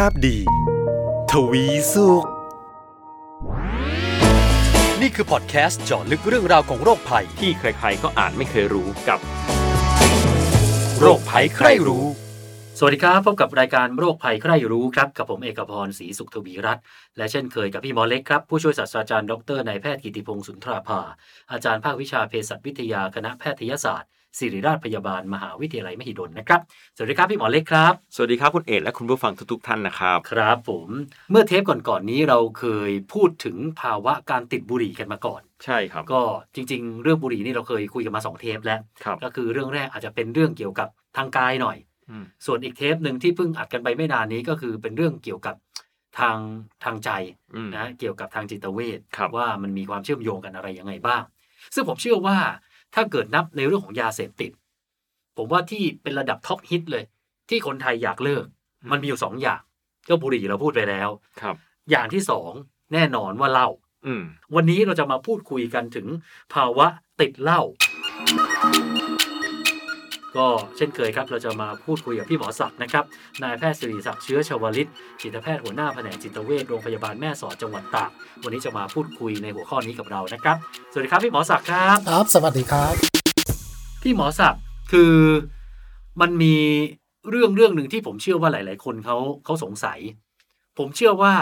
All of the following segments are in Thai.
ภาพดี ทวีสุข นี่คือพอดแคสต์เจาะลึกเรื่องราวของโรคภัย ที่ใครๆก็อ่านไม่เคยรู้กับ โรคภัยใครรู้ สวัสดีครับ พบกับรายการโรคภัยใครรู้ครับ กับผมเอกพรศรีสุขทวีรัตน์และเช่นเคยกับพี่หมอเล็กครับ ผู้ช่วยศาสตราจารย์ดรนายแพทย์กิติพงศ์สุนทราภา อาจารย์ภาควิชาเภสัชวิทยาคณะแพทยศาสตร์ ศิริราชพยาบาลมหาวิทยาลัยมหิดลนะครับ สวัสดีครับพี่หมอเล็กครับ สวัสดีครับคุณเอกและคุณผู้ฟังทุกๆท่านนะครับ ครับผม เมื่อเทปก่อนๆนี้เราเคยพูดถึงภาวะการติดบุหรี่กันมาก่อน ใช่ครับ ก็จริง ๆ เรื่องบุหรี่นี่เราเคยคุยกันมาสองเทปแล้วครับก็คือเรื่องแรกอาจจะเป็นเรื่องเกี่ยวกับทางกายหน่อยอืมส่วนอีกเทปหนึ่งที่เพิ่งอัดกันไปไม่นานนี้ก็คือเป็นเรื่องเกี่ยวกับทางทางใจอืมนะเกี่ยวกับทางจิตเวชครับว่ามันมีความเชื่อมโยงกันอะไรยังไงบ้าง ซึ่งผมเชื่อว่า ถ้าเกิดนับในเรื่องของยาเสพติด ผมว่าที่เป็นระดับท็อปฮิตเลย ที่คนไทยอยากเลิก มันมีอยู่สองอย่างก็บุหรี่เราพูดไปแล้วครับ อย่างที่สองแน่นอนว่าเหล้าอืมวันนี้เราจะมาพูดคุยกันถึงภาวะติดเหล้า ก็เช่นเคยครับ เราจะมาพูดคุยกับพี่หมอศักดิ์นะครับนายแพทย์สิริศักดิ์เชื้อชวลิตจิตแพทย์หัวหน้าแผนกจิตเวชโรงพยาบาลแม่สอดจังหวัดตากวันนี้จะมาพูดคุยในหัวข้อนี้กับเรานะครับ สวัสดีครับพี่หมอศักดิ์ครับครับสวัสดีครับ พี่หมอศักดิ์คือมันมีเรื่องเรื่องหนึ่งที่ผมเชื่อว่าหลาย ๆ คนเขาเขาสงสัย ผมเชื่อว่า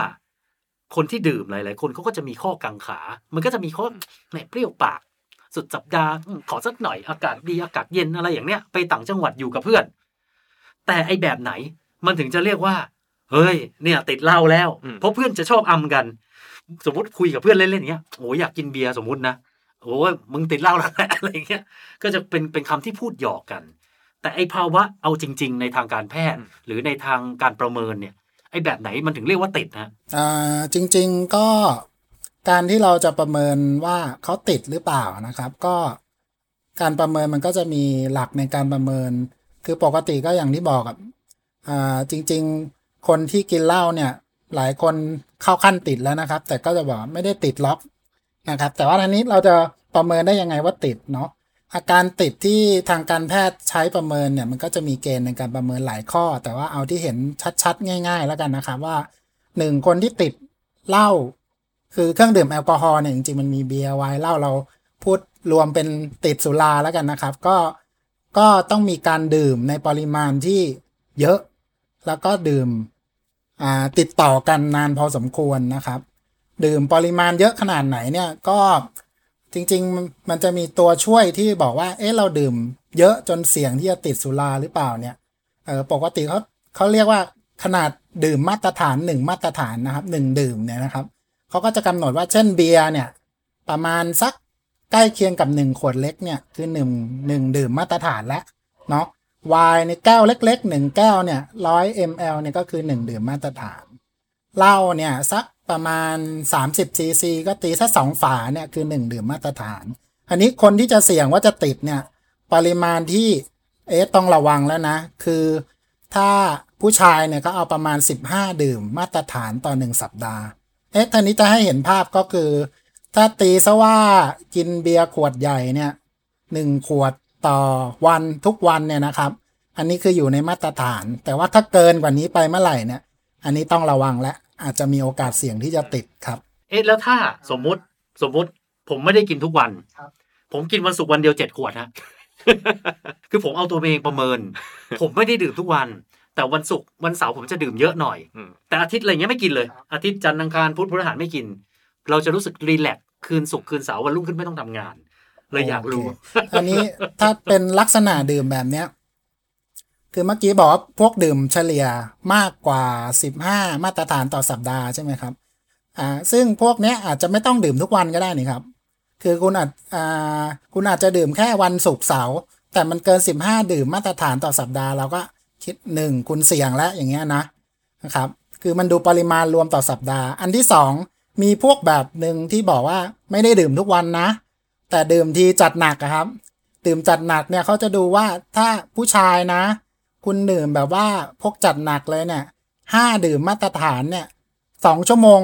คนที่ดื่มหลาย ๆ คนเขาก็จะมีข้อกังขา มันก็จะมีข้อแหมเปรี้ยวปาก สุดสัปดาห์อืมขอสักหน่อยอากาศดีอากาศเย็นอะไรอย่างเนี้ยไปต่างจังหวัดอยู่กับเพื่อน แต่ไอแบบไหนมันถึงจะเรียกว่า เฮ้ย เนี่ย ติดเหล้าแล้วอืมเพราะเพื่อนจะชอบอำกัน สมมติคุยกับเพื่อนเล่นๆอย่างเงี้ยโอ้ยอยากกินเบียร์สมมตินะโอ้ยมึงติดเหล้าแล้วแหละอะไรอย่างเงี้ย ก็จะเป็นเป็นคำที่พูดหยอกกัน แต่ไอภาวะเอาจริง ๆ ในทางการแพทย์ หรือในทางการประเมินเนี่ยไอแบบไหนมันถึงเรียกว่าติดนะอ่าจริง ๆก็ การที่เราจะประเมินว่าเขาติดหรือเปล่านะครับ ก็การประเมินมันก็จะมีหลักในการประเมิน คือปกติก็อย่างที่บอกอ่าจริง ๆ คนที่กินเหล้าเนี่ยหลายคนเข้าขั้นติดแล้วนะครับ แต่ก็จะบอกไม่ได้ติดล็อกนะครับ แต่ว่าอันนี้เราจะประเมินได้ยังไงว่าติดเนาะอาการติดที่ทางการแพทย์ใช้ประเมินเนี่ยมันก็จะมีเกณฑ์ในการประเมินหลายข้อ แต่ว่าเอาที่เห็นชัดๆ ง่าย ๆ แล้วกันนะครับว่าหนึ่งคนที่ติดเหล้า คือเครื่องดื่มแอลกอฮอล์เนี่ยจริงๆมันมีเบียร์ไวน์เหล้าเราพูดรวมเป็นติดสุราแล้วกันนะครับ ก็ก็ต้องมีการดื่มในปริมาณที่เยอะ แล้วก็ดื่มอ่าติดต่อกันนานพอสมควรนะครับ ดื่มปริมาณเยอะขนาดไหนเนี่ยก็จริงๆมันมันจะมีตัวช่วยที่บอกว่า เอ๊ะเราดื่มเยอะจนเสี่ยงที่จะติดสุราหรือเปล่าเนี่ยเออปกติเขาเขาเรียกว่าขนาดดื่มมาตรฐานหนึ่งมาตรฐานนะครับหนึ่งดื่มเนี่ยนะครับ เขาก็จะกำหนดว่าเช่นเบียร์เนี่ย ประมาณสักใกล้เคียงกับหนึ่งขวดเล็กเนี่ย คือหนึ่งหนึ่งดื่มมาตรฐานแล้วเนาะไวน์ในแก้วเล็กๆหนึ่งแก้วเนี่ยร้อยมลเนี่ยก็คือหนึ่งดื่มมาตรฐานเหล้าเนี่ยสักประมาณ 30ซีซีก็ตีสักสองฝาเนี่ยคือ 1 ดื่มมาตรฐาน อันนี้คนที่จะเสี่ยงว่าจะติดเนี่ยปริมาณที่เอ๊ะต้องระวังแล้วนะ คือถ้าผู้ชายเนี่ยก็เอาประมาณ 15 ดื่มมาตรฐานต่อ 1 สัปดาห์ เอ๊ะท่านี้จะให้เห็นภาพก็คือ ถ้าตีซะว่ากินเบียร์ขวดใหญ่เนี่ยหนึ่งขวดต่อวันทุกวันเนี่ยนะครับ อันนี้คืออยู่ในมาตรฐาน แต่ว่าถ้าเกินกว่านี้ไปเมื่อไหร่เนี่ย อันนี้ต้องระวังและอาจจะมีโอกาสเสี่ยงที่จะติดครับ เอ๊ะแล้วถ้าสมมุติสมมุติผมไม่ได้กินทุกวันครับผมกินวันศุกร์วันเดียวเจ็ดขวดฮะคือผมเอาตัวเองประเมิน ผมไม่ได้ดื่มทุกวัน แต่แต่วันศุกร์วันเสาร์ผมจะดื่มเยอะหน่อยอืมแต่อาทิตย์อะไรเงี้ยไม่กินเลย อาทิตย์จันทร์อังคารพุธพฤหัสไม่กิน เราจะรู้สึกรีแลกซ์คืนศุกร์คืนเสาร์วันรุ่งขึ้นไม่ต้องทำงาน เลยอยากรู้โอเคอันนี้ถ้าเป็นลักษณะดื่มแบบเนี้ย คือเมื่อกี้บอกว่าพวกดื่มเฉลี่ยมากกว่าสิบห้ามาตรฐานต่อสัปดาห์ใช่ไหมครับ อ่า ซึ่งพวกเนี้ยอาจจะไม่ต้องดื่มทุกวันก็ได้นี่ครับ คือคุณอาจอ่าคุณอาจจะดื่มแค่วันศุกร์เสาร์แต่มันเกินสิบห้าดื่มมาตรฐานต่อสัปดาห์เราก็ คิดหนึ่งคุณเสี่ยงแล้วอย่างเงี้ยนะนะครับ คือมันดูปริมาณรวมต่อสัปดาห์ อันที่สองมีพวกแบบหนึ่งที่บอกว่าไม่ได้ดื่มทุกวันนะ แต่ดื่มทีจัดหนักครับ ดื่มจัดหนักเนี่ยเขาจะดูว่าถ้าผู้ชายนะ คุณดื่มแบบว่าพวกจัดหนักเลยเนี่ยห้าดื่มมาตรฐานเนี่ยสองชั่วโมง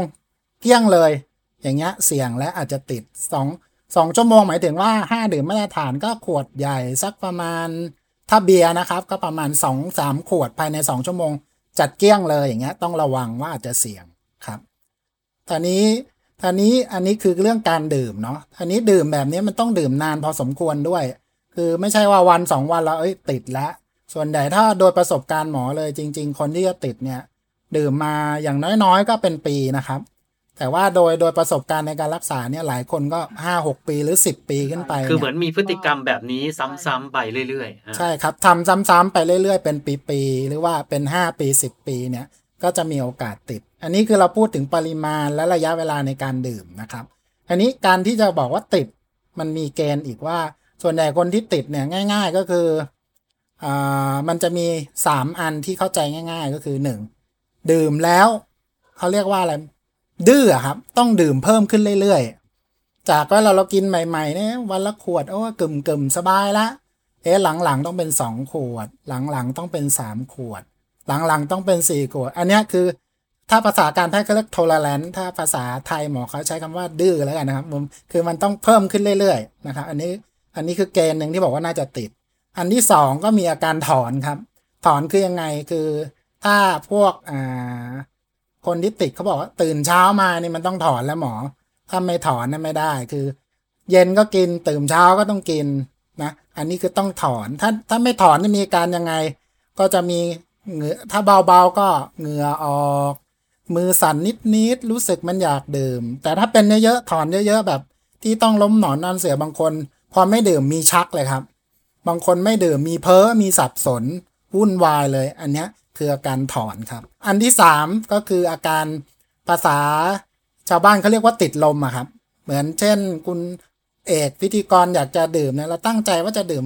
เกลี้ยงเลย อย่างเงี้ยเสี่ยงและอาจจะติดสองสองชั่วโมงหมายถึงว่าห้าดื่มมาตรฐานก็ขวดใหญ่สักประมาณ ถ้าเบียร์นะครับก็ประมาณสองสามขวดภายในสองชั่วโมง จัดเกลี้ยงเลยอย่างเงี้ยต้องระวังว่าอาจจะเสี่ยงครับตอนนี้ตอนนี้อันนี้คือเรื่องการดื่มเนาะอันนี้ดื่มแบบนี้มันต้องดื่มนานพอสมควรด้วย คือไม่ใช่ว่าวันสองวันแล้วเอ้ยติดแล้วส่วนใหญ่ถ้าโดยประสบการณ์หมอเลยจริง ๆ คนที่จะติดเนี่ย ดื่มมาอย่างน้อยๆ ก็เป็นปีนะครับ แต่ว่าโดยโดยประสบการณ์ในการรักษาเนี่ยหลายคนก็ห้าหกปีหรือสิบปีขึ้นไป คือเหมืนี่ยอนมีพฤติกรรมแบบนี้ซ้ำๆไปเรื่อยๆอะใช่ครับทำซ้ำๆไปเรื่อย ๆ เป็นปีๆหรือว่าเป็นห้าปีสิบปีเนี่ยก็จะมีโอกาสติด อันนี้คือเราพูดถึงปริมาณและระยะเวลาในการดื่มนะครับ อันนี้การที่จะบอกว่าติดมันมีเกณฑ์อีกว่า ส่วนใหญ่คนที่ติดเนี่ยง่าย ๆ ก็คืออ่ามันจะมีสามอันที่เข้าใจง่าย ๆ ก็คือหนึ่งดื่มแล้วเขาเรียกว่าอะไร ดื้อครับ ต้องดื่มเพิ่มขึ้นเรื่อยๆ จากว่าเราเรากินใหม่ๆเนี่ยวันละขวดโอ้กึ่มกึ่มสบายละเอ๊ะหลังๆต้องเป็นสองขวด หลังๆต้องเป็นสามขวด หลังๆต้องเป็นสี่ขวด อันนี้คือถ้าภาษาการแพทย์เขาเรียก tolerance ถ้าภาษาไทยหมอเขาใช้คำว่าดื้อแล้วกันนะครับผมคือมันต้องเพิ่มขึ้นเรื่อยๆนะครับอันนี้อันนี้คือเกณฑ์หนึ่งที่บอกว่าน่าจะติด อันที่สองก็มีอาการถอนครับ ถอนคือยังไงคือถ้าพวกอ่า คนที่ติดเขาบอกว่าตื่นเช้ามานี่มันต้องถอนแล้วหมอ ถ้าไม่ถอนนั่นไม่ได้ คือ เย็นก็กินตื่นเช้าก็ต้องกินนะอันนี้คือต้องถอนถ้าถ้าไม่ถอนจะมีอาการยังไง ก็จะมีเหงื่อถ้าเบาๆก็เหงื่อออก มือสั่นนิดๆรู้สึกมันอยากดื่ม แต่ถ้าเป็นเยอะๆถอนเยอะ ๆ แบบ ที่ต้องล้มหนอนนอนเสือบางคน พอไม่ดื่มมีชักเลยครับ บางคนไม่ดื่มมีเพ้อมีสับสนวุ่นวายเลย อันเนี้ย คืออาการถอนครับ อันที่สามก็คืออาการภาษาชาวบ้านเขาเรียกว่าติดลมอะครับ เหมือนเช่น คุณเอกพิธีกรอยากจะดื่มเนี่ยเราตั้งใจว่าจะดื่ม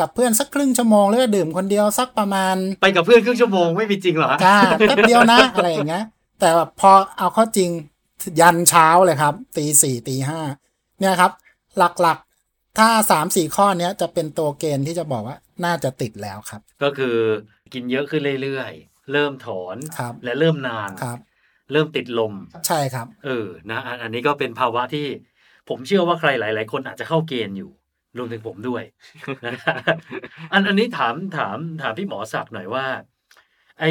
กับเพื่อนสักครึ่งชั่วโมงแล้วก็ดื่มคนเดียวสักประมาณ ไปกับเพื่อนครึ่งชั่วโมงไม่มีจริงเหรอจ้าแป๊บเดียวนะอะไรอย่างเงี้ย แต่แบบพอเอาเข้าจริงยันเช้าเลยครับตีสี่ตีห้าเนี่ยครับ หลักๆถ้าสามสี่ข้อเนี้ยจะเป็นตัวเกณฑ์ที่จะบอกว่าน่าจะติดแล้วครับ ก็คือ กินเยอะขึ้นเรื่อยๆ เริ่มถอนครับและเริ่มนานครับ เริ่มติดลม ใช่ครับ เออนะอันอันนี้ก็เป็นภาวะที่ผมเชื่อว่าใครหลาย ๆ คนอาจจะเข้าเกณฑ์อยู่รวมถึงผมด้วยนะอันอันนี้ถามถามถามพี่หมอศักดิ์หน่อยว่า ไอ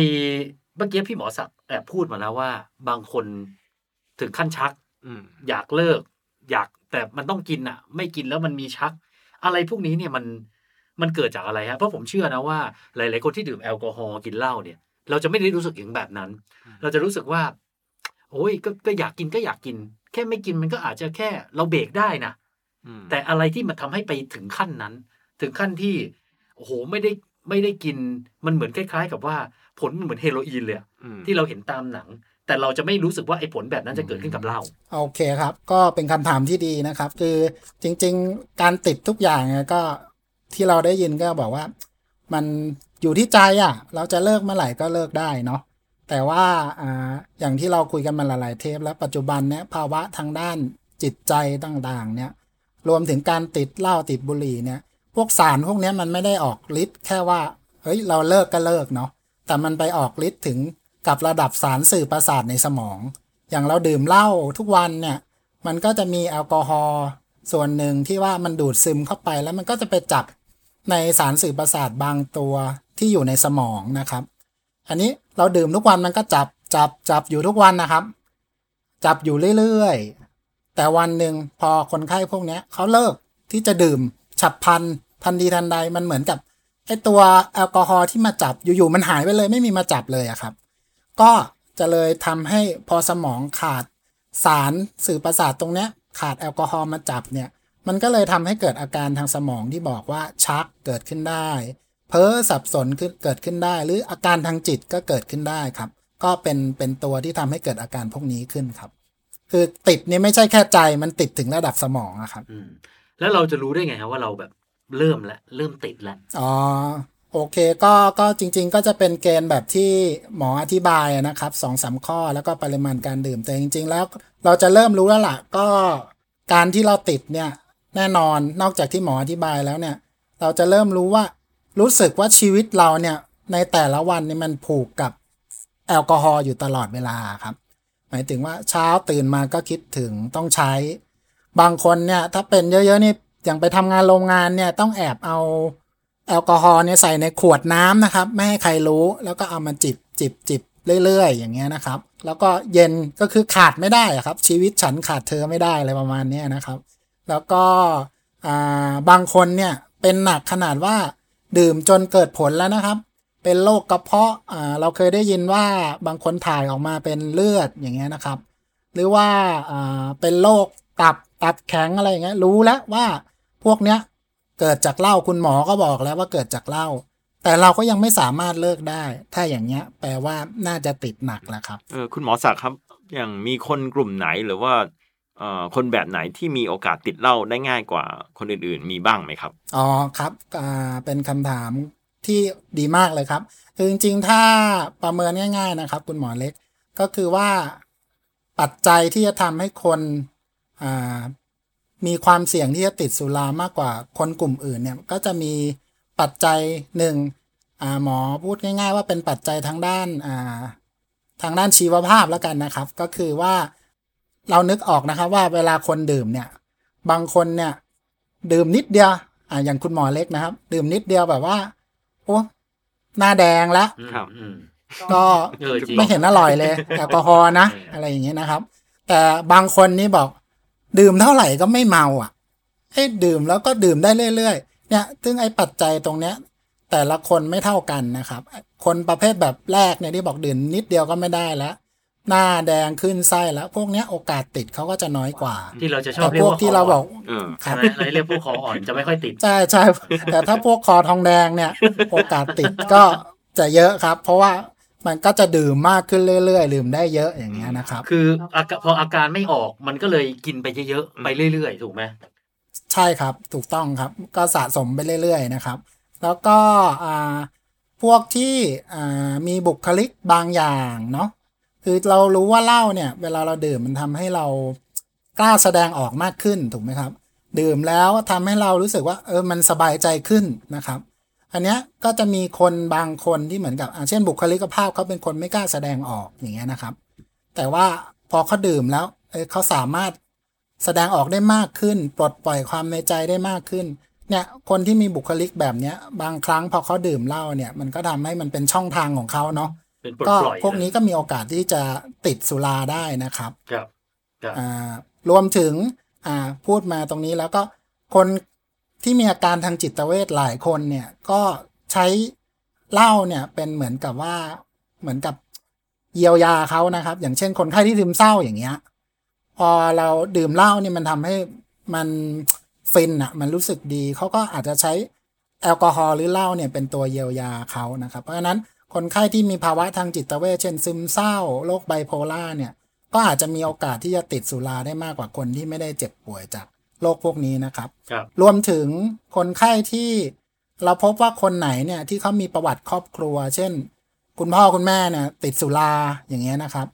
เมื่อกี้พี่หมอศักดิ์แอบพูดมาแล้วว่า บางคนถึงขั้นชักอืมอยากเลิก อยากแต่มันต้องกินอะ ไม่กินแล้วมันมีชัก อะไรพวกนี้เนี่ยมัน มันเกิดจากอะไรฮะเพราะผมเชื่อนะว่า หลาย ๆ คนที่ดื่มแอลกอฮอล์กินเหล้าเนี่ย เราจะไม่ได้รู้สึกอย่างแบบนั้น เราจะรู้สึกว่า โอ้ยก็ก็อยากกินก็อยากกิน แค่ไม่กินมันก็อาจจะแค่เราเบรกได้นะอืมแต่อะไรที่มันทำให้ไปถึงขั้นนั้น ถึงขั้นที่โอ้โหไม่ได้ไม่ได้กินมันเหมือนคล้าย ๆ กับว่าผลมันเหมือนเฮโรอีนเลยอะอืมที่เราเห็นตามหนัง แต่เราจะไม่รู้สึกว่าไอ้ผลแบบนั้นจะเกิดขึ้นกับเรา โอเคครับ ก็เป็นคำถามที่ดีนะครับ คือจริง ๆ การติดทุกอย่างเนี่ยก็ ที่เราได้ยินก็บอกว่า มันอยู่ที่ใจอะ เราจะเลิกเมื่อไหร่ก็เลิกได้เนาะแต่ว่าอ่าอย่างที่เราคุยกันมาหลาย ๆ เทปแล้วปัจจุบันเนี้ยภาวะทางด้านจิตใจต่างๆ เนี่ยรวมถึงการติดเหล้าติดบุหรี่เนี่ย พวกสารพวกเนี้ยมันไม่ได้ออกฤทธิ์แค่ว่าเฮ้ยเราเลิกก็เลิกเนาะแต่มันไปออกฤทธิ์ถึงกับระดับสารสื่อประสาทในสมอง อย่างเราดื่มเหล้าทุกวันเนี่ย มันก็จะมีแอลกอฮอล์ส่วนหนึ่งที่ว่ามันดูดซึมเข้าไปแล้วมันก็จะไปจับ ในสารสื่อประสาทบางตัวที่อยู่ในสมองนะครับ อันนี้เราดื่มทุกวันมันก็จับจับจับอยู่ทุกวันนะครับ จับอยู่เรื่อยๆ แต่วันหนึ่งพอคนไข้พวกนี้เขาเลิกที่จะดื่มฉับพลันทันทีทันใดมันเหมือนกับแอ้ตัวแอลกอฮอล์ที่มาจับอยู่ๆมันหายไปเลยไม่มีมาจับเลยอะครับ ก็จะเลยทำให้พอสมองขาดสารสื่อประสาทตรงเนี้ยขาดแอลกอฮอล์มาจับเนี่ย มันก็เลยทำให้เกิดอาการทางสมองที่บอกว่าชักเกิดขึ้นได้ เพ้อสับสนขึ้นเกิดขึ้นได้ หรืออาการทางจิตก็เกิดขึ้นได้ครับ ก็เป็นเป็นตัวที่ทำให้เกิดอาการพวกนี้ขึ้นครับ คือติดนี่ไม่ใช่แค่ใจมันติดถึงระดับสมองอะครับอืมแล้วเราจะรู้ได้ไงครับว่าเราแบบเริ่มแล้วเริ่มติดแล้วอ๋อโอเคก็ก็จริง ๆ ก็จะเป็นเกณฑ์แบบที่หมออธิบายอะนะครับสองสามข้อแล้วก็ปริมาณการดื่มแต่จริง ๆ แล้วเราจะเริ่มรู้แล้วล่ะก็การที่เราติดเนี่ย แน่นอนนอกจากที่หมออธิบายแล้วเนี่ย เราจะเริ่มรู้ว่ารู้สึกว่าชีวิตเราเนี่ย ในแต่ละวันนี่มันผูกกับแอลกอฮอล์อยู่ตลอดเวลาครับ หมายถึงว่าเช้าตื่นมาก็คิดถึงต้องใช้ บางคนเนี่ยถ้าเป็นเยอะๆนี่อย่างไปทำงานโรงงานเนี่ยต้องแอบเอาแอลกอฮอล์เนี่ยใส่ในขวดน้ำนะครับ ไม่ให้ใครรู้แล้วก็เอามาจิบจิบจิบเรื่อยๆ อย่างเงี้ยนะครับ แล้วก็เย็นก็คือขาดไม่ได้อะครับ ชีวิตฉันขาดเธอไม่ได้อะไรประมาณนี้นะครับ แล้วก็บางคนเนี่ยเป็นหนักขนาดว่าดื่มจนเกิดผลแล้วนะครับ เป็นโรคกระเพาะเราเคยได้ยินว่าบางคนถ่ายออกมาเป็นเลือดอย่างเงี้ยนะครับ หรือว่าเป็นโรคตับตับแข็งอะไรอย่างเงี้ยรู้แล้วว่าพวกเนี้ยเกิดจากเหล้าคุณหมอก็บอกแล้วว่าเกิดจากเหล้าแต่เราก็ยังไม่สามารถเลิกได้ ถ้าอย่างเงี้ย แปลว่าน่าจะติดหนักแล้วครับเออคุณหมอศักดิ์ครับ อย่างมีคนกลุ่มไหนหรือว่า คนแบบไหนที่มีโอกาสติดเหล้าได้ง่ายกว่าคนอื่นๆ มีบ้างไหมครับ อ๋อครับเป็นคำถามที่ดีมากเลยครับ คือจริงๆ ถ้าประเมินง่าย ๆนะครับ คุณหมอเล็ก ก็คือว่าปัจจัยที่จะทำให้คนมีความเสี่ยงที่จะติดสุรามากกว่าคนกลุ่มอื่นเนี่ย ก็จะมีปัจจัยหนึ่งหมอพูดง่าย ๆ ว่าเป็นปัจจัยทางด้านาทางด้านชีวภาพแล้วกันนะครับ ก็คือว่า เรานึกออกนะครับว่าเวลาคนดื่มเนี่ย บางคนเนี่ย ดื่มนิดเดียว อ่าอย่างคุณหมอเล็กนะครับ ดื่มนิดเดียวแบบว่า โอ้หน้าแดงแล้วอืมครับอืมก็เออจริงไม่เห็นอร่อยเลยแอลกอฮอล์นะเออออะไรอย่างเงี้ยนะครับ แต่บางคนนี่บอก ดื่มเท่าไหร่ก็ไม่เมาอะไอ้ดื่มแล้วก็ดื่มได้เรื่อยๆเนี่ย ซึ่งไอ้ปัจจัยตรงเนี้ย แต่ละคนไม่เท่ากันนะครับ คนประเภทแบบแรกเนี่ยที่บอกดื่มนิดเดียวก็ไม่ได้แล้ว หน้าแดงขึ้นไส้แล้ว พวกเนี้ยโอกาสติดเขาก็จะน้อยกว่า ที่เราจะชอแต่บเรียพกวกว่าที่เราบอกเออครัใช่บไหมเราเรียกพวกคออ่อนจะไม่ค่อยติด ใช่ใช่แต่ถ้าพวกคอทองแดงเนี่ย โอกาสติดก็จะเยอะครับ เพราะว่ามันก็จะดื่มมากขึ้นเรื่อยๆ ดื่มได้เยอะอย่างเงี้ยนะครับ คืออาการพออาการไม่ออกมันก็เลยกินไปเยอะๆไปเรื่อยๆ ถูกไหมใช่ครับถูกต้องครับ ก็สะสมไปเรื่อยๆนะครับ แล้วก็อ่าพวกที่อ่ามีบุคลิกบางอย่างเนาะ คือเรารู้ว่าเหล้าเนี่ย เวลาเราดื่มมันทำให้เรากล้าแสดงออกมากขึ้นถูกไหมครับ ดื่มแล้วทำให้เรารู้สึกว่าเออมันสบายใจขึ้นนะครับ อันเนี้ยก็จะมีคนบางคนที่เหมือนกับเช่นบุคลิกภาพเขาเป็นคนไม่กล้าแสดงออกอย่างเงี้ยนะครับ แต่ว่าพอเขาดื่มแล้วเเขาสามารถแสดงออกได้มากขึ้น ปลดปล่อยความในใจได้มากขึ้นเนี่ยคนที่มีบุคลิกแบบเนี้ยบางครั้งพอเขาดื่มเหล้าเนี่ยมันก็ทำให้มันเป็นช่องทางของเขาเนาะ เป็นปลดก็ปล่อยพวกนี้ก็มีโอกาสที่จะติดสุราได้นะครับ ครับครับอ่ารวมถึงอ่าพูดมาตรงนี้แล้วก็คนที่มีอาการทางจิตเวชหลายคนเนี่ยก็ใช้เหล้าเนี่ยเป็นเหมือนกับว่าเหมือนกับเยียวยาเขานะครับ อย่างเช่นคนไข้ที่ซึมเศร้าอย่างเงี้ย พอเราดื่มเหล้าเนี่ยมันทำให้มันฟินอะมันรู้สึกดีเขาก็อาจจะใช้แอลกอฮอล์หรือเหล้าเนี่ยเป็นตัวเยียวยาเขานะครับ เพราะฉะนั้น คนไข้ที่มีภาวะทางจิตเวชเช่นซึมเศร้าโรคไบโพล่าเนี่ยก็อาจจะมีโอกาสที่จะติดสุราได้มากกว่าคนที่ไม่ได้เจ็บป่วยจากโรคพวกนี้นะครับครับรวมถึงคนไข้ที่เราพบว่าคนไหนเนี่ยที่เขามีประวัติครอบครัว เช่น คุณพ่อคุณแม่เนี่ย ติดสุราอย่างเงี้ยนะครับ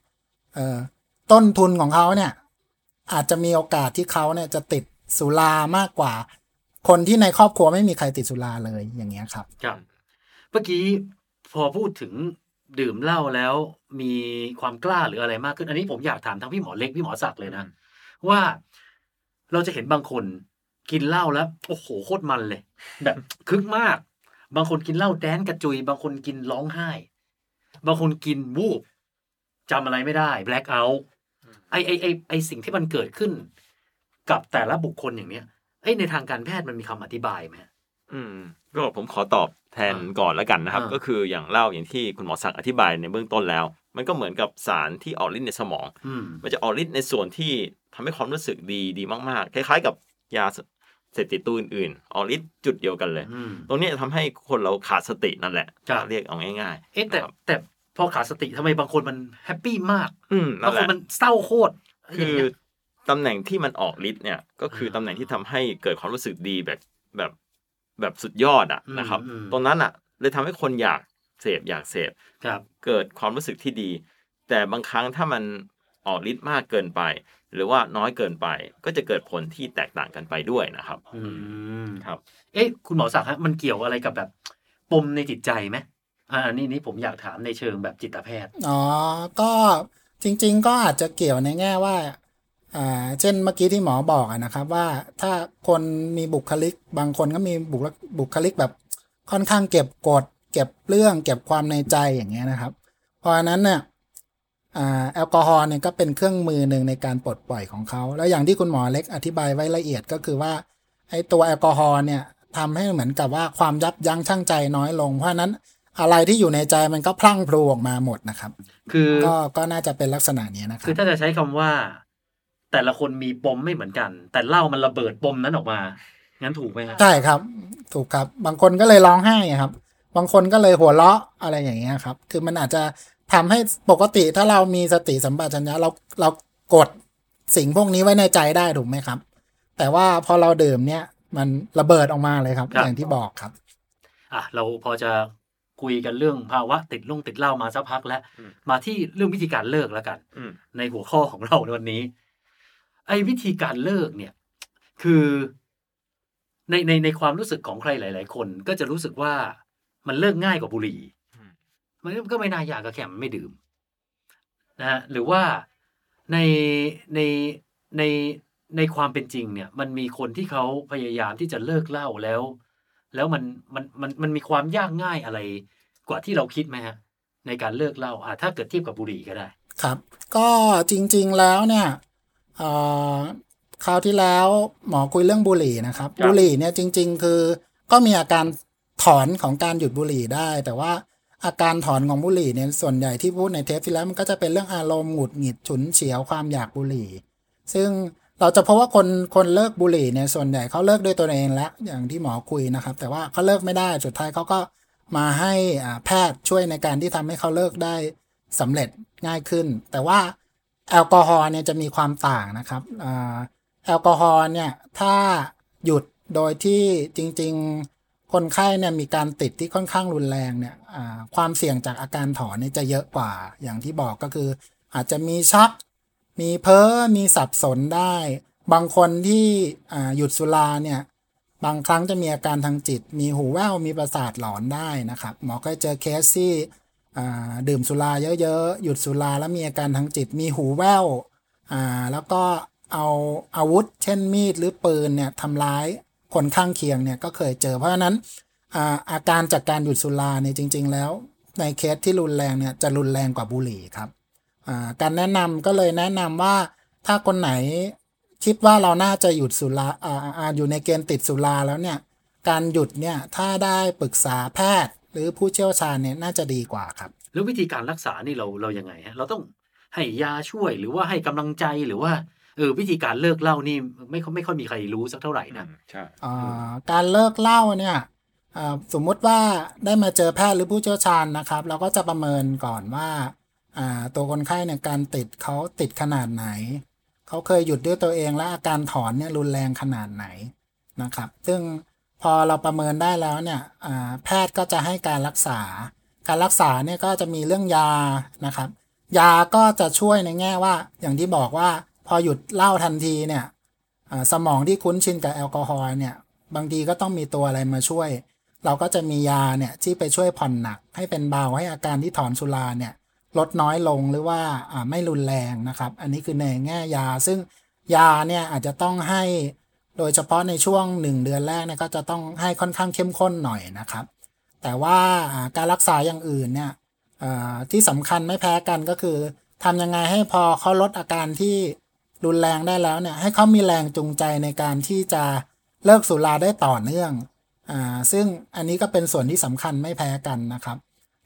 เอ่อต้นทุนของเขาเนี่ย อาจจะมีโอกาสที่เขาเนี่ยจะติดสุรามากกว่า คนที่ในครอบครัวไม่มีใครติดสุราเลยอย่างเงี้ยครับครับเมื่อกี้ พอพูดถึงดื่มเหล้าแล้วมีความกล้าหรืออะไรมากขึ้น อันนี้ผมอยากถามทั้งพี่หมอเล็กพี่หมอศักดิ์เลยนะ ว่าเราจะเห็นบางคนกินเหล้าแล้วโอ้โหโคตรมันเลย แบบคึกมาก บางคนกินเหล้าแดนกระจุย บางคนกินร้องไห้ บางคนกินวูบจำอะไรไม่ได้แบล็คเอาท์ไอไอไอไอสิ่งที่มันเกิดขึ้น กับแต่ละบุคคลอย่างเนี้ยไอยในทางการแพทย์มันมีคำอธิบายไหม อืมก็ผมขอตอบแทนอ่าก่อนแล้วกันนะครับอ่าก็คืออย่างเล่าอย่างที่คุณหมอศักดิ์อธิบายในเบื้องต้นแล้ว มันก็เหมือนกับสารที่ออกฤทธิ์ในสมองอืมมันจะออกฤทธิ์ในส่วนที่ทำให้ความรู้สึกดีดีมากๆ คล้ายๆ กับยาเสพติดตัวอื่นๆออกฤทธิ์จุดเดียวกันเลยอืมตรงนี้ทำให้คนเราขาดสตินั่นแหละครับเรียกเอาง่ายๆ เอ๊ะแต่นะครับแต่พอขาดสติทำไมบางคนมันแฮปปี้มากอืมนั่บานงแหคนละมันเศร้าโคตรคืย่างอเงี้ยตำแหน่งที่มันออกฤทธิ์เนี่ยก็คืออ่าตำแหน่งที่ทำให้เกิดความรู้สึกดีแบบแบบ แบบสุดยอดอะอืมนะครับอืมตรงนั้นอะ เลยทำให้คนอยากเสพอยากเสพครับเกิดความรู้สึกที่ดี แต่บางครั้งถ้ามันออกฤทธิ์มากเกินไป หรือว่าน้อยเกินไป ก็จะเกิดผลที่แตกต่างกันไปด้วยนะครับ อืมครับ เอ๊ะ คุณหมอศักดิ์ฮะมันเกี่ยวอะไรกับแบบปมในจิตใจไหมอ่าอันนี้นี่ผมอยากถามในเชิงแบบจิตแพทย์ อ๋อ ก็จริง ๆ ก็อาจจะเกี่ยวในแง่ว่าอ่า เช่นเมื่อกี้ที่หมอบอกอะนะครับว่าถ้าคนมีบุคลิกบางคนก็มีบุคลิกบุคลิกแบบค่อนข้างเก็บกด เก็บเรื่อง เก็บความในใจอย่างเงี้ยนะครับ เพราะฉะนั้นเนี่ยอ่าแอลกอฮอล์เนี่ยก็เป็นเครื่องมือหนึ่งในการปลดปล่อยของเขา แล้วอย่างที่คุณหมอเล็กอธิบายไว้ละเอียดก็คือว่าไอ้ตัวแอลกอฮอล์เนี่ยทำให้เหมือนกับว่าความยับยั้งชั่งใจน้อยลง เพราะฉะนั้นอะไรที่อยู่ในใจมันก็พลั่งพลูออกมาหมดนะครับ คือก็ก็น่าจะเป็นลักษณะนี้นะครัคือบถ้าจะใช้คำว่า แต่ละคนมีปมไม่เหมือนกัน แต่เหล่ามันระเบิดปมนั้นออกมา งั้นถูกไหมฮะใช่ครับ ถูกครับ บางคนก็เลยร้องไห้ครับ บางคนก็เลยหัวเราะอะไรอย่างเงี้ยครับ คือมันอาจจะทำให้ปกติถ้าเรามีสติสัมปชัญญะเราเรากดสิ่งพวกนี้ไว้ในใจได้ถูกไหมครับ แต่ว่าพอเราดื่มเนี่ย มันระเบิดออกมาเลยครับอย่างที่บอกครับ อะเราพอจะคุยกันเรื่องภาวะติดลุ่งติดเหล้ามาสักพักแล้วอืมมาที่เรื่องวิธีการเลิกแล้วกันอืมในหัวข้อของเราในวันนี้ ไอ้วิธีการเลิกเนี่ย คือในในในความรู้สึกของใครหลาย ๆ คนก็จะรู้สึกว่ามันเลิกง่ายกว่าบุหรี่มันก็ไม่น่ายากก็แค่มันไม่ดื่มนะฮะหรือว่าในในในในความเป็นจริงเนี่ย มันมีคนที่เขาพยายามที่จะเลิกเหล้าแล้ว แล้วมันมันมันมันมีความยากง่ายอะไรกว่าที่เราคิดไหมฮะ ในการเลิกเหล้าอะถ้าเกิดเทียบกับบุหรี่ก็ได้ ครับ ก็จริง ๆ แล้วเนี่ย คราวที่แล้วหมอคุยเรื่องบุหรี่นะครับครับ บุหรี่เนี่ยจริง ๆ คือก็มีอาการถอนของการหยุดบุหรี่ได้ แต่ว่าอาการถอนของบุหรี่เนี่ยส่วนใหญ่ที่พูดในเทปที่แล้วมันก็จะเป็นเรื่องอารมณ์หงุดหงิดฉุนเฉียวความอยากบุหรี่ ซึ่งเราจะพบว่าคนคนเลิกบุหรี่เนี่ยส่วนใหญ่เขาเลิกด้วยตัวเองแล้วอย่างที่หมอคุยนะครับ แต่ว่าเขาเลิกไม่ได้สุดท้ายเขาก็มาให้อ่าแพทย์ช่วยในการที่ทำให้เขาเลิกได้สำเร็จง่ายขึ้น แต่ว่า แอลกอฮอล์เนี่ยจะมีความต่างนะครับอแอลกอฮอล์เนี่ยถ้าหยุดโดยที่จริง ๆ คนไข้เนี่ยมีการติดที่ค่อนข้างรุนแรงเนี่ยความเสี่ยงจากอาการถอนเนี่ยจะเยอะกว่าอย่างที่บอกก็คือ อาจจะมีช็อกมีเพ้อมีสับสนได้ บางคนที่หยุดสุราเนี่ยบางครั้งจะมีอาการทางจิต มีหูแว่วมีประสาทหลอนได้นะครับ หมอก็เจอเคสที่ ดื่มสุราเยอะๆ หยุดสุราแล้วมีอาการทางจิต มีหูแว่วอ่า แล้วก็เอาอาวุธ เช่นมีดหรือปืนเนี่ยทำร้ายคนข้างเคียงเนี่ยก็เคยเจอ เพราะฉะนั้นอาอาการจากการหยุดสุราเนี่ยจริง ๆ แล้ว ในเคสที่รุนแรงเนี่ยจะรุนแรงกว่าบุหรี่ครับาการแนะนำก็เลยแนะนำว่าถ้าคนไหนคิดว่าเราน่าจะหยุดสุราอออยู่ในเกณฑ์ติดสุราแล้วเนี่ยการหยุดเนี่ยถ้าได้ปรึกษาแพทย์ รือผู้เชี่ยวชาญเนี่ยน่าจะดีกว่าครับ แล้ววิธีการรักษานี่เราเรายังไงฮะเราต้องให้ยาช่วยหรือว่าให้กำลังใจหรือว่าเออวิธีการเลิกเหล้านี่ไม่ค่อยไม่ค่อยมีใครรู้สักเท่าไหร่นะใช่อ่าการเลิกเหล้าเนี่ยอ่าสมมุติว่าได้มาเจอแพทย์หรือผู้เชี่ยวชาญนะครับ เราก็จะประเมินก่อนว่าอ่าตัวคนไข้เนี่ยการติดเขาติดขนาดไหน เขาเคยหยุดด้วยตัวเองและอาการถอนเนี่ยรุนแรงขนาดไหนนะครับ ซึ่ง พอเราประเมินได้แล้วเนี่ยแพทย์ก็จะให้การรักษา การรักษาเนี่ยก็จะมีเรื่องยานะครับ ยาก็จะช่วยในแง่ว่า อย่างที่บอกว่าพอหยุดเหล้าทันทีเนี่ยสมองที่คุ้นชินกับแอลกอฮอล์เนี่ยบางทีก็ต้องมีตัวอะไรมาช่วย เราก็จะมียาเนี่ยที่ไปช่วยผ่อนหนัก ให้เป็นเบาให้อาการที่ถอนสุราเนี่ยลดน้อยลงหรือว่าอ่าไม่รุนแรงนะครับ อันนี้คือในแง่ยาซึ่งยาเนี่ยอาจจะต้องให้ โดยเฉพาะในช่วง 1 เดือนแรกเนี่ยก็จะต้องให้ค่อนข้างเข้มข้นหน่อยนะครับ แต่ว่าการรักษาอย่างอื่นเนี่ยที่สำคัญไม่แพ้กันก็คือทำยังไงให้พอเขาลดอาการที่รุนแรงได้แล้วเนี่ยให้เขามีแรงจูงใจในการที่จะเลิกสุราได้ต่อเนื่องอ่าซึ่งอันนี้ก็เป็นส่วนที่สำคัญไม่แพ้กันนะครับ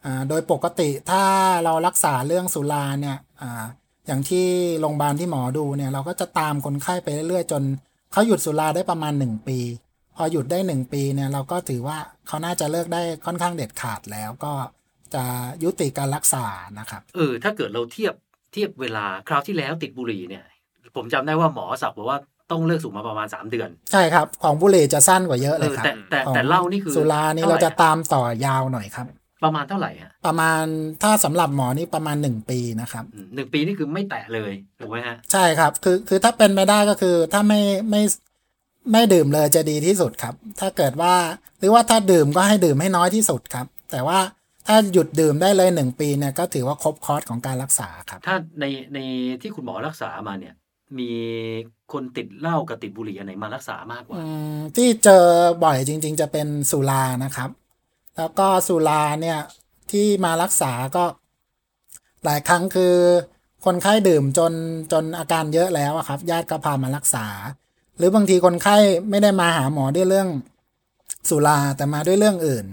อ่าโดยปกติถ้าเรารักษาเรื่องสุราเนี่ยอ่าอย่างที่โรงพยาบาลที่หมอดูเนี่ยเราก็จะตามคนไข้ไปเรื่อยๆจน เขาหยุดสุราได้ประมาณ 1 ปี พอหยุดได้ 1 ปีเนี่ยเราก็ถือว่าเขาน่าจะเลิกได้ค่อนข้างเด็ดขาดแล้วก็จะยุติการรักษานะครับเออถ้าเกิดเราเทียบเทียบเวลาคราวที่แล้วติดบุหรี่เนี่ยผมจำได้ว่าหมอสักบอกว่าต้องเลิกสูบมาประมาณ 3 เดือน ใช่ครับ ของบุหรี่จะสั้นกว่าเยอะเอเลยอครับแต่แต่ของแต่เหล้านี่คือสุรานี่ท่เราไหจะตามต่อยาวหน่อยครับ ประมาณเท่าไหร่ฮะประมาณถ้าสำหรับหมอนี่ประมาณ 1 ปีนะครับอืมหนึ่งปีนี่คือไม่แตะเลยถูกไหมฮะใช่ครับคือคือถ้าเป็นไปได้ก็คือถ้าไม่ไม่ไม่ดื่มเลยจะดีที่สุดครับ ถ้าเกิดว่าหรือว่าถ้าดื่มก็ให้ดื่มให้น้อยที่สุดครับ แต่ว่าถ้าหยุดดื่มได้เลยหนึ่งปีเนี่ยก็ถือว่าครบคอร์สของการรักษาครับ ถ้าในในที่คุณหมอรักษามาเนี่ยมีคนติดเหล้ากับติดบุหรี่อันไหนมารักษามากกว่าอืมที่เจอบ่อยจริง ๆ จะเป็นสุรานะครับ แล้วก็สุราเนี่ยที่มารักษาก็หลายครั้งคือคนไข้ดื่มจนจนอาการเยอะแล้วครับ ญาติก็พามารักษา หรือบางทีคนไข้ไม่ได้มาหาหมอด้วยเรื่องสุราแต่มาด้วยเรื่องอื่น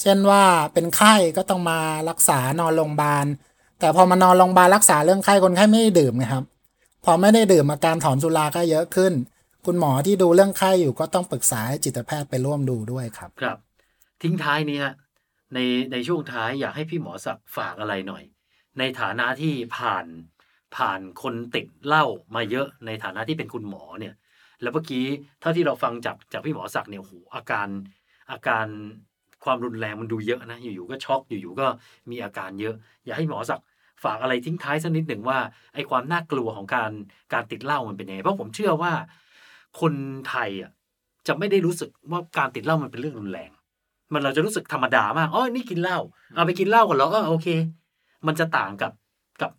เช่นว่าเป็นไข้ก็ต้องมารักษานอนโรงพยาบาล แต่พอมานอนโรงพยาบาลรักษาเรื่องไข้คนไข้ไม่ได้ดื่มนะครับ พอไม่ได้ดื่มอาการถอนสุราก็เยอะขึ้น คุณหมอที่ดูเรื่องไข้อยู่ก็ต้องปรึกษาให้จิตแพทย์ไปร่วมดูด้วยครับครับ ทิ้งท้ายนี้ฮะในในช่วงท้ายอยากให้พี่หมอศักด์ฝากอะไรหน่อย ในฐานะที่ผ่านผ่านคนติดเหล้ามาเยอะในฐานะที่เป็นคุณหมอเนี่ย แล้วเมื่อกี้เท่าที่เราฟังจากจากพี่หมอศักดิ์เนี่ยโอ้โหอาการอาการความรุนแรงมันดูเยอะนะอยู่ๆก็ช็อกอยู่ๆก็มีอาการเยอะ อยากให้หมอศักดิ์ฝากอะไรทิ้งท้ายสักนิดหนึ่งว่าไอ้ความน่ากลัวของการการติดเหล้ามันเป็นยังไงเพราะผมเชื่อว่า คนไทยอะจะไม่ได้รู้สึกว่าการติดเหล้ามันเป็นเรื่องรุนแรง มันเราจะรู้สึกธรรมดามากอ๋อนี่กินเหล้าเอาไปกินเหล้ากันเหรอเออโอเค มันจะต่างกับกับ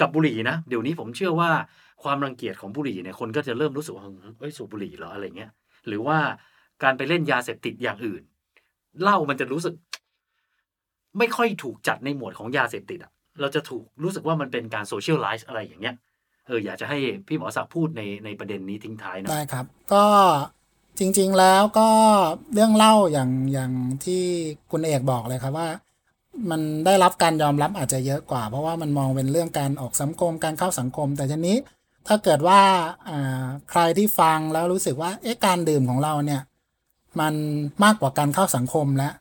กับบุหรี่นะเดี๋ยวนี้ผมเชื่อว่าความรังเกียจของบุหรี่เนี่ยคนก็จะเริ่มรู้สึกว่าเอ้ยสูบบุหรี่เหรออะไรเงี้ย หรือว่าการไปเล่นยาเสพติดอย่างอื่นเหล้ามันจะรู้สึก ไม่ค่อยถูกจัดในหมวดของยาเสพติดอะ เราจะถูกรู้สึกว่ามันเป็นการโซเชียลไลซ์อะไรอย่างเงี้ยเอออยากจะให้พี่หมอศักดิ์พูดในในประเด็นนี้ทิ้งท้ายหนะได้ครับ ก็ จริง ๆแล้วก็เรื่องเล่าอย่างอย่างที่คุณเอกบอกเลยครับว่า มันได้รับการยอมรับอาจจะเยอะกว่า เพราะว่ามันมองเป็นเรื่องการออกสังคมการเข้าสังคม แต่ทีนี้ถ้าเกิดว่าใครที่ฟังแล้วรู้สึกว่าเอ๊ะการดื่มของเราเนี่ยมันมากกว่าการเข้าสังคมแล้ว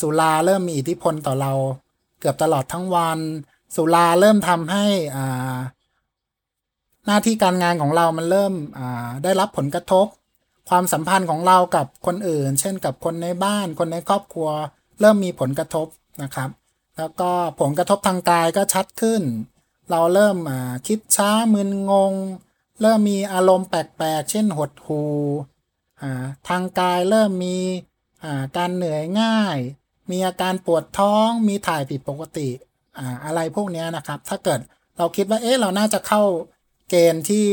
สุราเริ่มมีอิทธิพลต่อเราเกือบตลอดทั้งวัน สุราเริ่มทำให้อ่าหน้าที่การงานของเรามันเริ่มได้รับผลกระทบ ความสัมพันธ์ของเรากับคนอื่น เช่นกับคนในบ้านคนในครอบครัว เริ่มมีผลกระทบนะครับ แล้วก็ผลกระทบทางกายก็ชัดขึ้น เราเริ่มคิดช้ามึนงง เริ่มมีอารมณ์แปลกๆ เช่นหดหู่ทางกายเริ่มมีการเหนื่อยง่าย มีอาการปวดท้อง มีถ่ายผิดปกติออะไรพวกนี้นะครับ ถ้าเกิดเราคิดว่าเอ๊ะเราน่าจะเข้าเกณฑ์ที่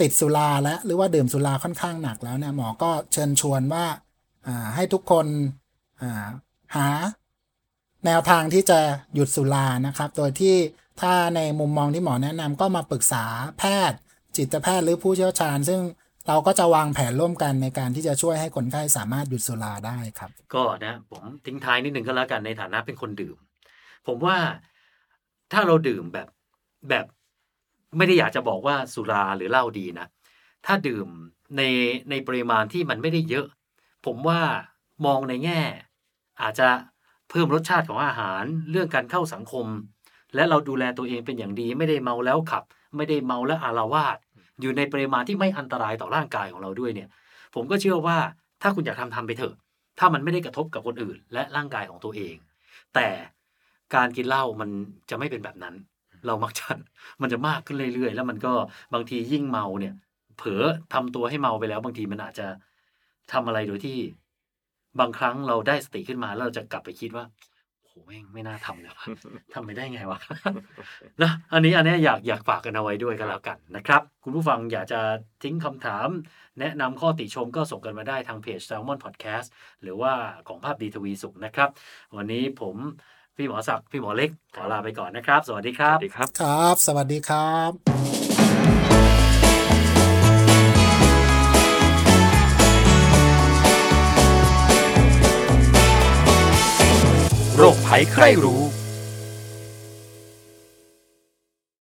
ติดสุราแล้วหรือว่าดื่มสุราค่อนข้างหนักแล้วเนี่ยหมอก็เชิญชวนว่าให้ทุกคนหาแนวทางที่จะหยุดสุรานะครับ โดยที่ถ้าในมุมมองที่หมอแนะนำก็มาปรึกษาแพทย์ จิตแพทย์หรือผู้เชี่ยวชาญ ซึ่งเราก็จะวางแผนร่วมกันในการที่จะช่วยให้คนไข้สามารถหยุดสุราได้ครับ ก็นะผมทิ้งท้ายนิดหนึ่งก็แล้วกันในฐานะเป็นคนดื่ม ผมว่าถ้าเราดื่มแบบแบบ ไม่ได้อยากจะบอกว่าสุราหรือเหล้าดีนะ ถ้าดื่มในในปริมาณที่มันไม่ได้เยอะ ผมว่ามองในแง่ อาจจะเพิ่มรสชาติของอาหารเรื่องการเข้าสังคม และเราดูแลตัวเองเป็นอย่างดี ไม่ได้เมาแล้วขับ ไม่ได้เมาแล้วอารวาสอยู่ในปริมาณที่ไม่อันตรายต่อร่างกายของเราด้วยเนี่ย ผมก็เชื่อว่าถ้าคุณอยากทำทำไปเถอะ ถ้ามันไม่ได้กระทบกับคนอื่น และร่างกายของตัวเอง แต่การกินเหล้ามันจะไม่เป็นแบบนั้น เรามักจะมันจะมากขึ้นเรื่อยๆ แล้วมันก็บางทียิ่งเมาเนี่ย เผลอทำตัวให้เมาไปแล้ว บางทีมันอาจจะทำอะไรโดยที่ บางครั้งเราได้สติขึ้นมาแล้วเราจะกลับไปคิดว่าโอ้โหแม่งไม่น่าทำเลยวะทำไปได้ไงวะนะอันนี้อันนี้อยากอยากฝากกันเอาไว้ด้วยกันแล้วกันนะครับ คุณผู้ฟังอยากจะทิ้งคำถาม แนะนำข้อติชมก็ส่งกันมาได้ทางเพจ Salmon Podcast หรือว่าของภาพดีทวีสุขนะครับ วันนี้ผม พี่หมอศักดิ์พี่หมอเล็กขอลาไปก่อนนะครับ สวัสดีครับ สวัสดีครับ ครับ สวัสดีครับโรคภัยใครรู้